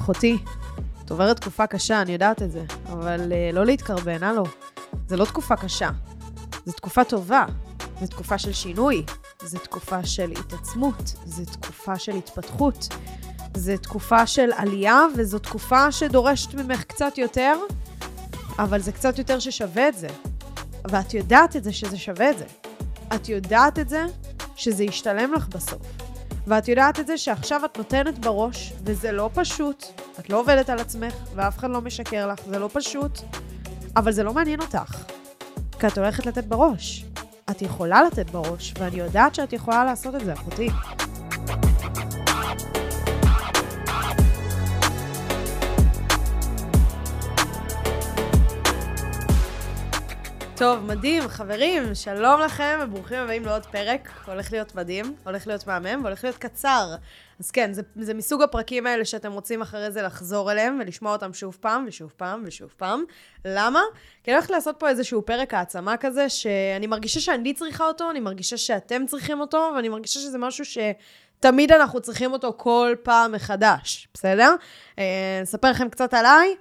אחותי, את עוברת תקופה קשה, אני יודעת את זה, אבל uh, לא להתקרבן, הלו. זה לא תקופה קשה, זו תקופה טובה, זו תקופה של שינוי, זו תקופה של התעצמות, זו תקופה של התפתחות, זו תקופה של עלייה, וזו תקופה שדורשת ממך קצת יותר, אבל זה קצת יותר ששווה את זה. ואת יודעת את זה שזה שווה את זה. את יודעת את זה שזה ישתלם לך בסוף. ואת יודעת את זה שעכשיו את נותנת בראש, וזה לא פשוט. את לא עובדת על עצמך, ואף אחד לא משקר לך, זה לא פשוט, אבל זה לא מעניין אותך. כי את הולכת לתת בראש. את יכולה לתת בראש, ואני יודעת שאת יכולה לעשות את זה, אחותי. טוב, מדהים, חברים, שלום לכם וברוכים הבאים לעוד פרק. הולך להיות מדהים, הולך להיות מהמם והולך להיות קצר. אז כן, זה, זה מסוג הפרקים האלה שאתם רוצים אחרי זה לחזור אליהם ולשמוע אותם שוב פעם ושוב פעם ושוב פעם. למה? כי אני הולכת לעשות פה איזשהו פרק העצמה כזה, שאני מרגישה שאני צריכה אותו, אני מרגישה שאתם צריכים אותו, ואני מרגישה שזה משהו ש... תמיד אנחנו צריכים אותו כל פעם מחדש, בסדר? אה, אספר לכם קצת עליי.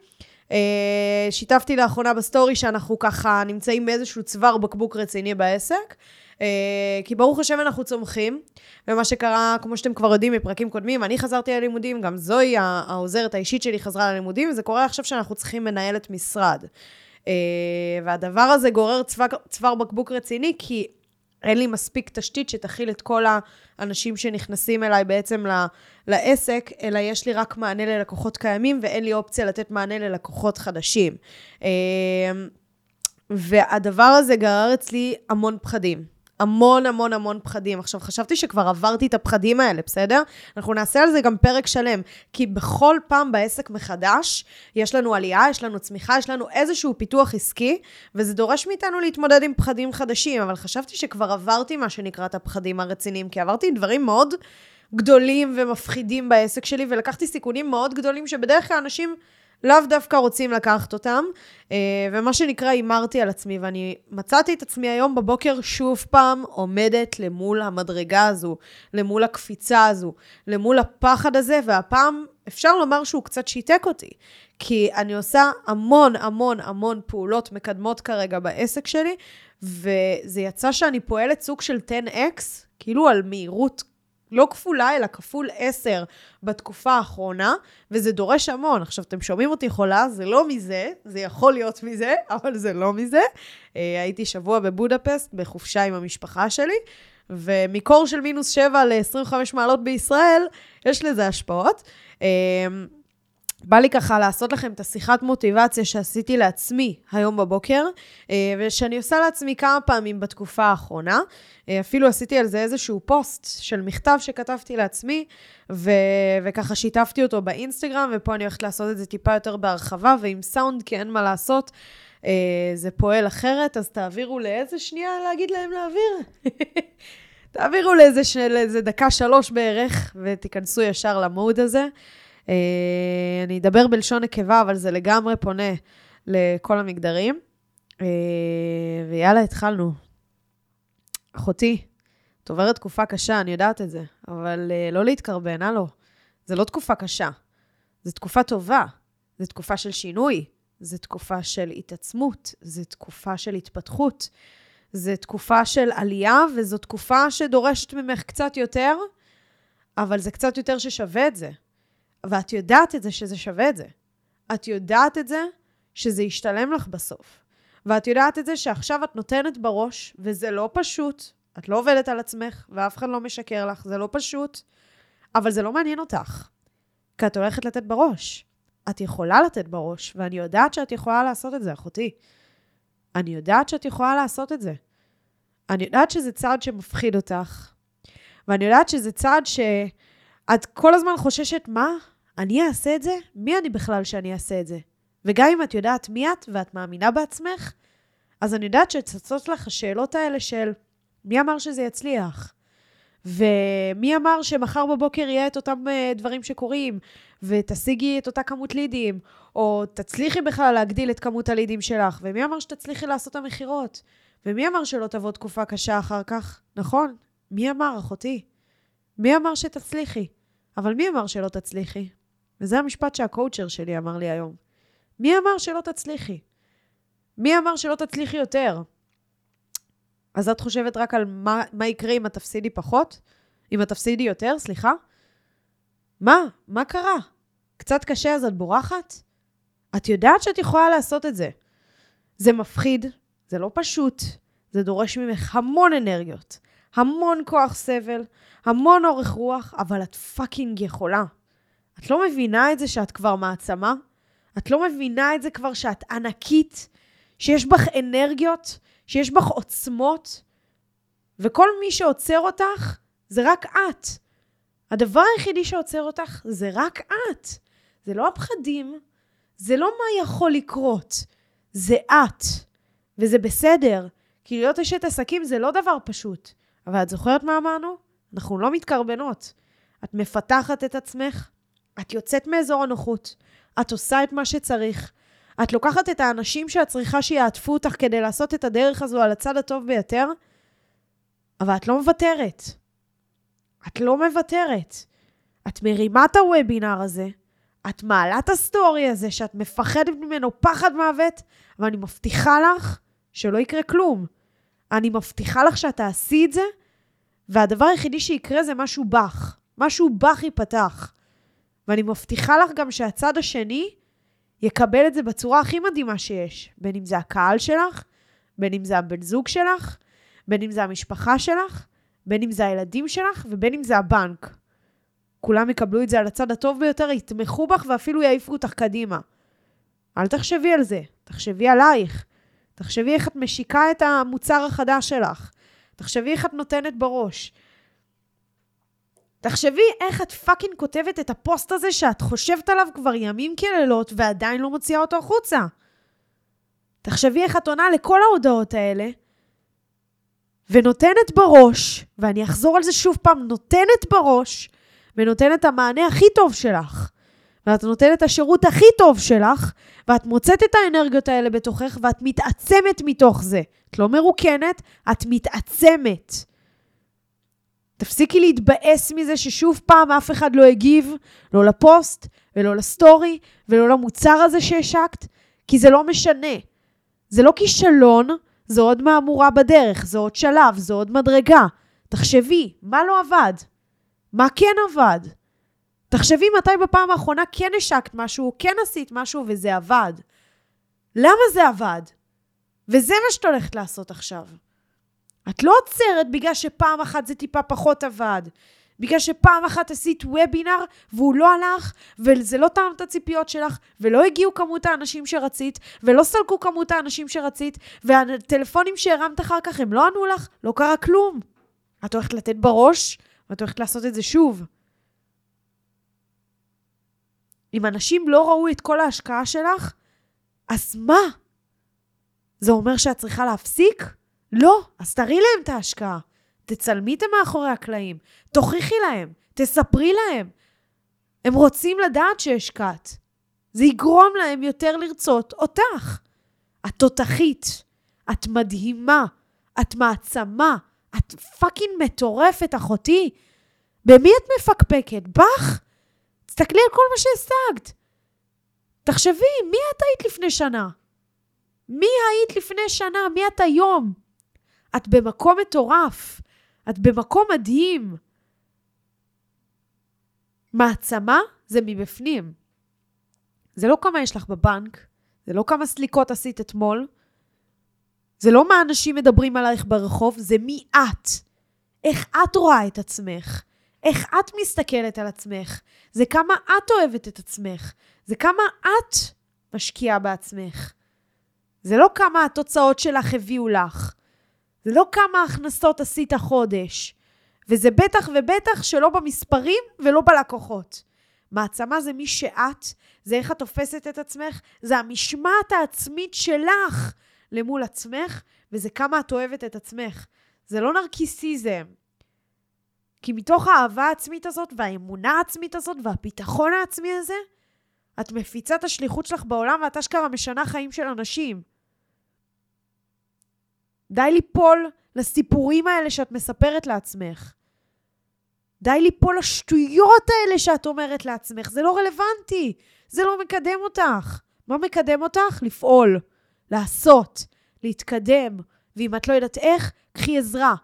אה, שיתפתי לאחרונה בסטורי שאנחנו ככה נמצאים באיזשהו צוואר בקבוק רציני בעסק. אה, כי ברוך השם אנחנו צומחים, ומה שקרה, כמו שאתם כבר יודעים מפרקים קודמים, אני חזרתי ללימודים, גם זוהי, העוזרת האישית שלי, חזרה ללימודים, וזה קורה עכשיו שאנחנו צריכים מנהלת משרד. אה, והדבר הזה גורר צוואר, בקבוק רציני, כי אין לי מספיק תשתית שתכיל את כל האנשים שנכנסים אליי בעצם לעסק, אלא יש לי רק מענה ללקוחות קיימים ואין לי אופציה לתת מענה ללקוחות חדשים. אה, והדבר הזה גרר אצלי המון פחדים. המון המון המון פחדים. עכשיו, חשבתי שכבר עברתי את הפחדים האלה, בסדר? אנחנו נעשה על זה גם פרק שלם, כי בכל פעם בעסק מחדש, יש לנו עלייה, יש לנו צמיחה, יש לנו איזשהו פיתוח עסקי, וזה דורש מאיתנו להתמודד עם פחדים חדשים, אבל חשבתי שכבר עברתי מה שנקרא את הפחדים הרציניים, כי עברתי דברים מאוד גדולים ומפחידים בעסק שלי, ולקחתי סיכונים מאוד גדולים שבדרך כלל אנשים... לאו דווקא רוצים לקחת אותם, אה, ומה שנקרא, הימרתי על עצמי, ואני מצאתי את עצמי היום בבוקר שוב פעם עומדת למול המדרגה הזו, למול הקפיצה הזו, למול הפחד הזה, והפעם אפשר לומר שהוא קצת שיתק אותי, כי אני עושה המון המון המון פעולות מקדמות כרגע בעסק שלי, וזה יצא שאני פועלת סוג של 10x, כאילו על מהירות לא כפולה, אלא כפול 10 בתקופה האחרונה, וזה דורש המון. עכשיו, אתם שומעים אותי חולה, זה לא מזה, זה יכול להיות מזה, אבל זה לא מזה. אה, הייתי שבוע בבודפסט, בחופשה עם המשפחה שלי, ומקור של מינוס 7 ל-25 מעלות בישראל, יש לזה השפעות. בא לי ככה לעשות לכם את השיחת מוטיבציה שעשיתי לעצמי היום בבוקר, אה, ושאני עושה לעצמי כמה פעמים בתקופה האחרונה. אה, אפילו עשיתי על זה איזשהו פוסט של מכתב שכתבתי לעצמי, ו- וככה שיתפתי אותו באינסטגרם, ופה אני הולכת לעשות את זה טיפה יותר בהרחבה, ועם סאונד, כי אין מה לעשות. אה, זה פועל אחרת, אז תעבירו לאיזה שנייה להגיד להם להעביר. תעבירו לאיזה, ש... לאיזה דקה שלוש בערך, ותיכנסו ישר למוד הזה. אה, אני אדבר בלשון נקבה, אבל זה לגמרי פונה לכל המגדרים. אה, ויאללה, התחלנו. אחותי, את עוברת תקופה קשה, אני יודעת את זה, אבל אה, לא להתקרבן, הלו. זה לא תקופה קשה, זו תקופה טובה, זו תקופה של שינוי, זו תקופה של התעצמות, זו תקופה של התפתחות, זו תקופה של עלייה, וזו תקופה שדורשת ממך קצת יותר, אבל זה קצת יותר ששווה את זה. ואת יודעת את זה שזה שווה את זה. את יודעת את זה שזה ישתלם לך בסוף. ואת יודעת את זה שעכשיו את נותנת בראש, וזה לא פשוט. את לא עובדת על עצמך, ואף אחד לא משקר לך, זה לא פשוט, אבל זה לא מעניין אותך. כי את הולכת לתת בראש. את יכולה לתת בראש, ואני יודעת שאת יכולה לעשות את זה, אחותי. אני יודעת שאת יכולה לעשות את זה. אני יודעת שזה צעד שמפחיד אותך, ואני יודעת שזה צעד ש... את כל הזמן חוששת, מה? אני אעשה את זה? מי אני בכלל שאני אעשה את זה? וגם אם את יודעת מי את ואת מאמינה בעצמך, אז אני יודעת שצצות לך השאלות האלה של מי אמר שזה יצליח? ומי אמר שמחר בבוקר יהיה את אותם uh, דברים שקורים, ותשיגי את אותה כמות לידים, או תצליחי בכלל להגדיל את כמות הלידים שלך, ומי אמר שתצליחי לעשות את המכירות? ומי אמר שלא תבוא תקופה קשה אחר כך? נכון, מי אמר, אחותי? מי אמר שתצליחי? אבל מי אמר שלא תצליחי? וזה המשפט שהקואוצ'ר שלי אמר לי היום. מי אמר שלא תצליחי? מי אמר שלא תצליחי יותר? אז את חושבת רק על מה, מה יקרה אם את תפסידי פחות? אם את תפסידי יותר, סליחה? מה? מה קרה? קצת קשה אז את בורחת? את יודעת שאת יכולה לעשות את זה. זה מפחיד, זה לא פשוט, זה דורש ממך המון אנרגיות, המון כוח סבל, המון אורך רוח, אבל את פאקינג יכולה. את לא מבינה את זה שאת כבר מעצמה? את לא מבינה את זה כבר שאת ענקית? שיש בך אנרגיות? שיש בך עוצמות? וכל מי שעוצר אותך זה רק את. הדבר היחידי שעוצר אותך זה רק את. זה לא הפחדים, זה לא מה יכול לקרות, זה את. וזה בסדר, כי להיות אשת עסקים זה לא דבר פשוט. אבל את זוכרת מה אמרנו? אנחנו לא מתקרבנות. את מפתחת את עצמך, את יוצאת מאזור הנוחות, את עושה את מה שצריך, את לוקחת את האנשים שאת צריכה שיעטפו אותך כדי לעשות את הדרך הזו על הצד הטוב ביותר, אבל את לא מוותרת. את לא מוותרת. את מרימה את הוובינר הזה, את מעלה את הסטורי הזה שאת מפחדת ממנו פחד מוות, אבל אני מבטיחה לך שלא יקרה כלום. אני מבטיחה לך שאת תעשי את זה, והדבר היחידי שיקרה זה משהו בך. משהו בך ייפתח. ואני מבטיחה לך גם שהצד השני יקבל את זה בצורה הכי מדהימה שיש. בין אם זה הקהל שלך, בין אם זה הבן זוג שלך, בין אם זה המשפחה שלך, בין אם זה הילדים שלך ובין אם זה הבנק. כולם יקבלו את זה על הצד הטוב ביותר, יתמכו בך ואפילו יעיפו אותך קדימה. אל תחשבי על זה, תחשבי עלייך. תחשבי איך את משיקה את המוצר החדש שלך. תחשבי איך את נותנת בראש. תחשבי איך את fucking כותבת את הפוסט הזה שאת חושבת עליו כבר ימים כלילות ועדיין לא מוציאה אותו החוצה. תחשבי איך את עונה לכל ההודעות האלה ונותנת בראש, ואני אחזור על זה שוב פעם, נותנת בראש ונותנת את המענה הכי טוב שלך. ואת נותנת את השירות הכי טוב שלך, ואת מוצאת את האנרגיות האלה בתוכך, ואת מתעצמת מתוך זה. את לא מרוקנת, את מתעצמת. תפסיקי להתבאס מזה ששוב פעם אף אחד לא הגיב, לא לפוסט, ולא לסטורי, ולא למוצר הזה שהשקת, כי זה לא משנה. זה לא כישלון, זו עוד מהמורה בדרך, זה עוד שלב, זו עוד מדרגה. תחשבי, מה לא עבד? מה כן עבד? תחשבי מתי בפעם האחרונה כן השקת משהו, כן עשית משהו וזה עבד. למה זה עבד? וזה מה שאת הולכת לעשות עכשיו. את לא עוצרת בגלל שפעם אחת זה טיפה פחות עבד. בגלל שפעם אחת עשית וובינר והוא לא הלך, וזה לא טעם את הציפיות שלך, ולא הגיעו כמות האנשים שרצית, ולא סלקו כמות האנשים שרצית, והטלפונים שהרמת אחר כך הם לא ענו לך, לא קרה כלום. את הולכת לתת בראש, ואת הולכת לעשות את זה שוב. אם אנשים לא ראו את כל ההשקעה שלך, אז מה? זה אומר שאת צריכה להפסיק? לא, אז תראי להם את ההשקעה. תצלמי את מאחורי הקלעים, תוכיחי להם, תספרי להם. הם רוצים לדעת שהשקעת. זה יגרום להם יותר לרצות אותך. את תותחית, את מדהימה, את מעצמה, את פאקינג מטורפת, אחותי. במי את מפקפקת? בך? תסתכלי על כל מה שהשגת. תחשבי, מי את היית לפני שנה? מי היית לפני שנה? מי את היום? את במקום מטורף. את במקום מדהים. מעצמה זה מבפנים. זה לא כמה יש לך בבנק, זה לא כמה סליקות עשית אתמול, זה לא מה אנשים מדברים עלייך ברחוב, זה מי את. איך את רואה את עצמך. איך את מסתכלת על עצמך. זה כמה את אוהבת את עצמך. זה כמה את משקיעה בעצמך. זה לא כמה התוצאות שלך הביאו לך. זה לא כמה הכנסות עשית החודש. וזה בטח ובטח שלא במספרים ולא בלקוחות. מעצמה זה מי שאת, זה איך את תופסת את עצמך, זה המשמעת העצמית שלך למול עצמך, וזה כמה את אוהבת את עצמך. זה לא נרקיסיזם. כי מתוך האהבה העצמית הזאת, והאמונה העצמית הזאת, והביטחון העצמי הזה, את מפיצה את השליחות שלך בעולם, ואת אשכרה משנה חיים של אנשים. די ליפול לסיפורים האלה שאת מספרת לעצמך. די ליפול לשטויות האלה שאת אומרת לעצמך, זה לא רלוונטי, זה לא מקדם אותך. מה מקדם אותך? לפעול, לעשות, להתקדם, ואם את לא יודעת איך, קחי עזרה.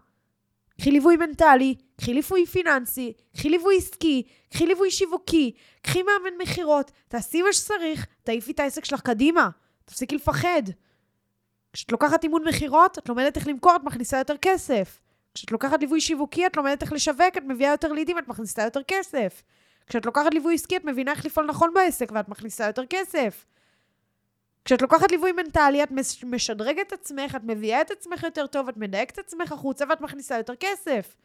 קחי ליווי מנטלי, קחי ליווי פיננסי, קחי ליווי עסקי, קחי ליווי שיווקי, קחי מאמן מכירות, תעשי מה שצריך, תעיפי את העסק שלך קדימה, תפסיקי לפחד. כשאת לוקחת אימון מכירות, את לומדת איך למכור, את מכניסה יותר כסף. כשאת לוקחת ליווי שיווקי, את לומדת איך לשווק, את מביאה יותר לידים, את מכניסה יותר כסף. כשאת לוקחת ליווי עסקי, את מבינה איך לפעול נכון בעסק, ואת מכניסה יותר כסף. כשאת לוקחת ליווי מנטלי, את משדרגת את עצמך, את מביאה את עצמך יותר טוב, את מדייקת את עצמך החוצה ואת מכניסה יותר כסף.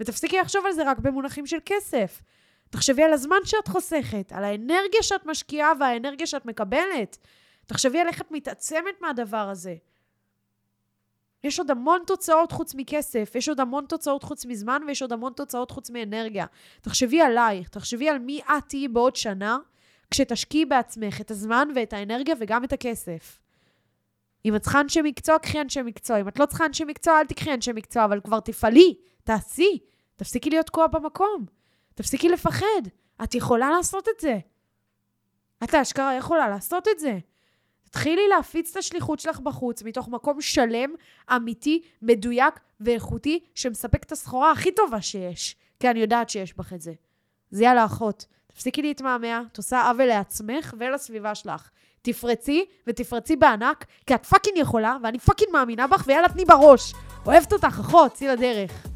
ותפסיקי לחשוב על זה רק במונחים של כסף. תחשבי על הזמן שאת חוסכת, על האנרגיה שאת משקיעה והאנרגיה שאת מקבלת. תחשבי על איך את מתעצמת מהדבר הזה. יש עוד המון תוצאות חוץ מכסף, יש עוד המון תוצאות חוץ מזמן ויש עוד המון תוצאות חוץ מאנרגיה. תחשבי עלייך, תחשבי על מי את תהיי בעוד שנה, כשתשקיעי בעצמך את הזמן ואת האנרגיה וגם את הכסף. אם את צריכה אנשי מקצוע, קחי אנשי מקצוע. אם את לא צריכה אנשי מקצוע, אל תקחי אנשי מקצוע, אבל כבר תפעלי, תעשי. תפסיקי להיות תקועה במקום. תפסיקי לפחד. את יכולה לעשות את זה. את אשכרה יכולה לעשות את זה. תתחילי להפיץ את השליחות שלך בחוץ, מתוך מקום שלם, אמיתי, מדויק ואיכותי, שמספק את הסחורה הכי טובה שיש. כי אני יודעת שיש בך את זה. זה יאללה, אחות. תפסיקי להתמהמה, את עושה עוול לעצמך ולסביבה שלך. תפרצי, ותפרצי בענק, כי את fucking יכולה, ואני fucking מאמינה בך, ויאללה, תני בראש. אוהבת אותך, אחות, צאי לדרך.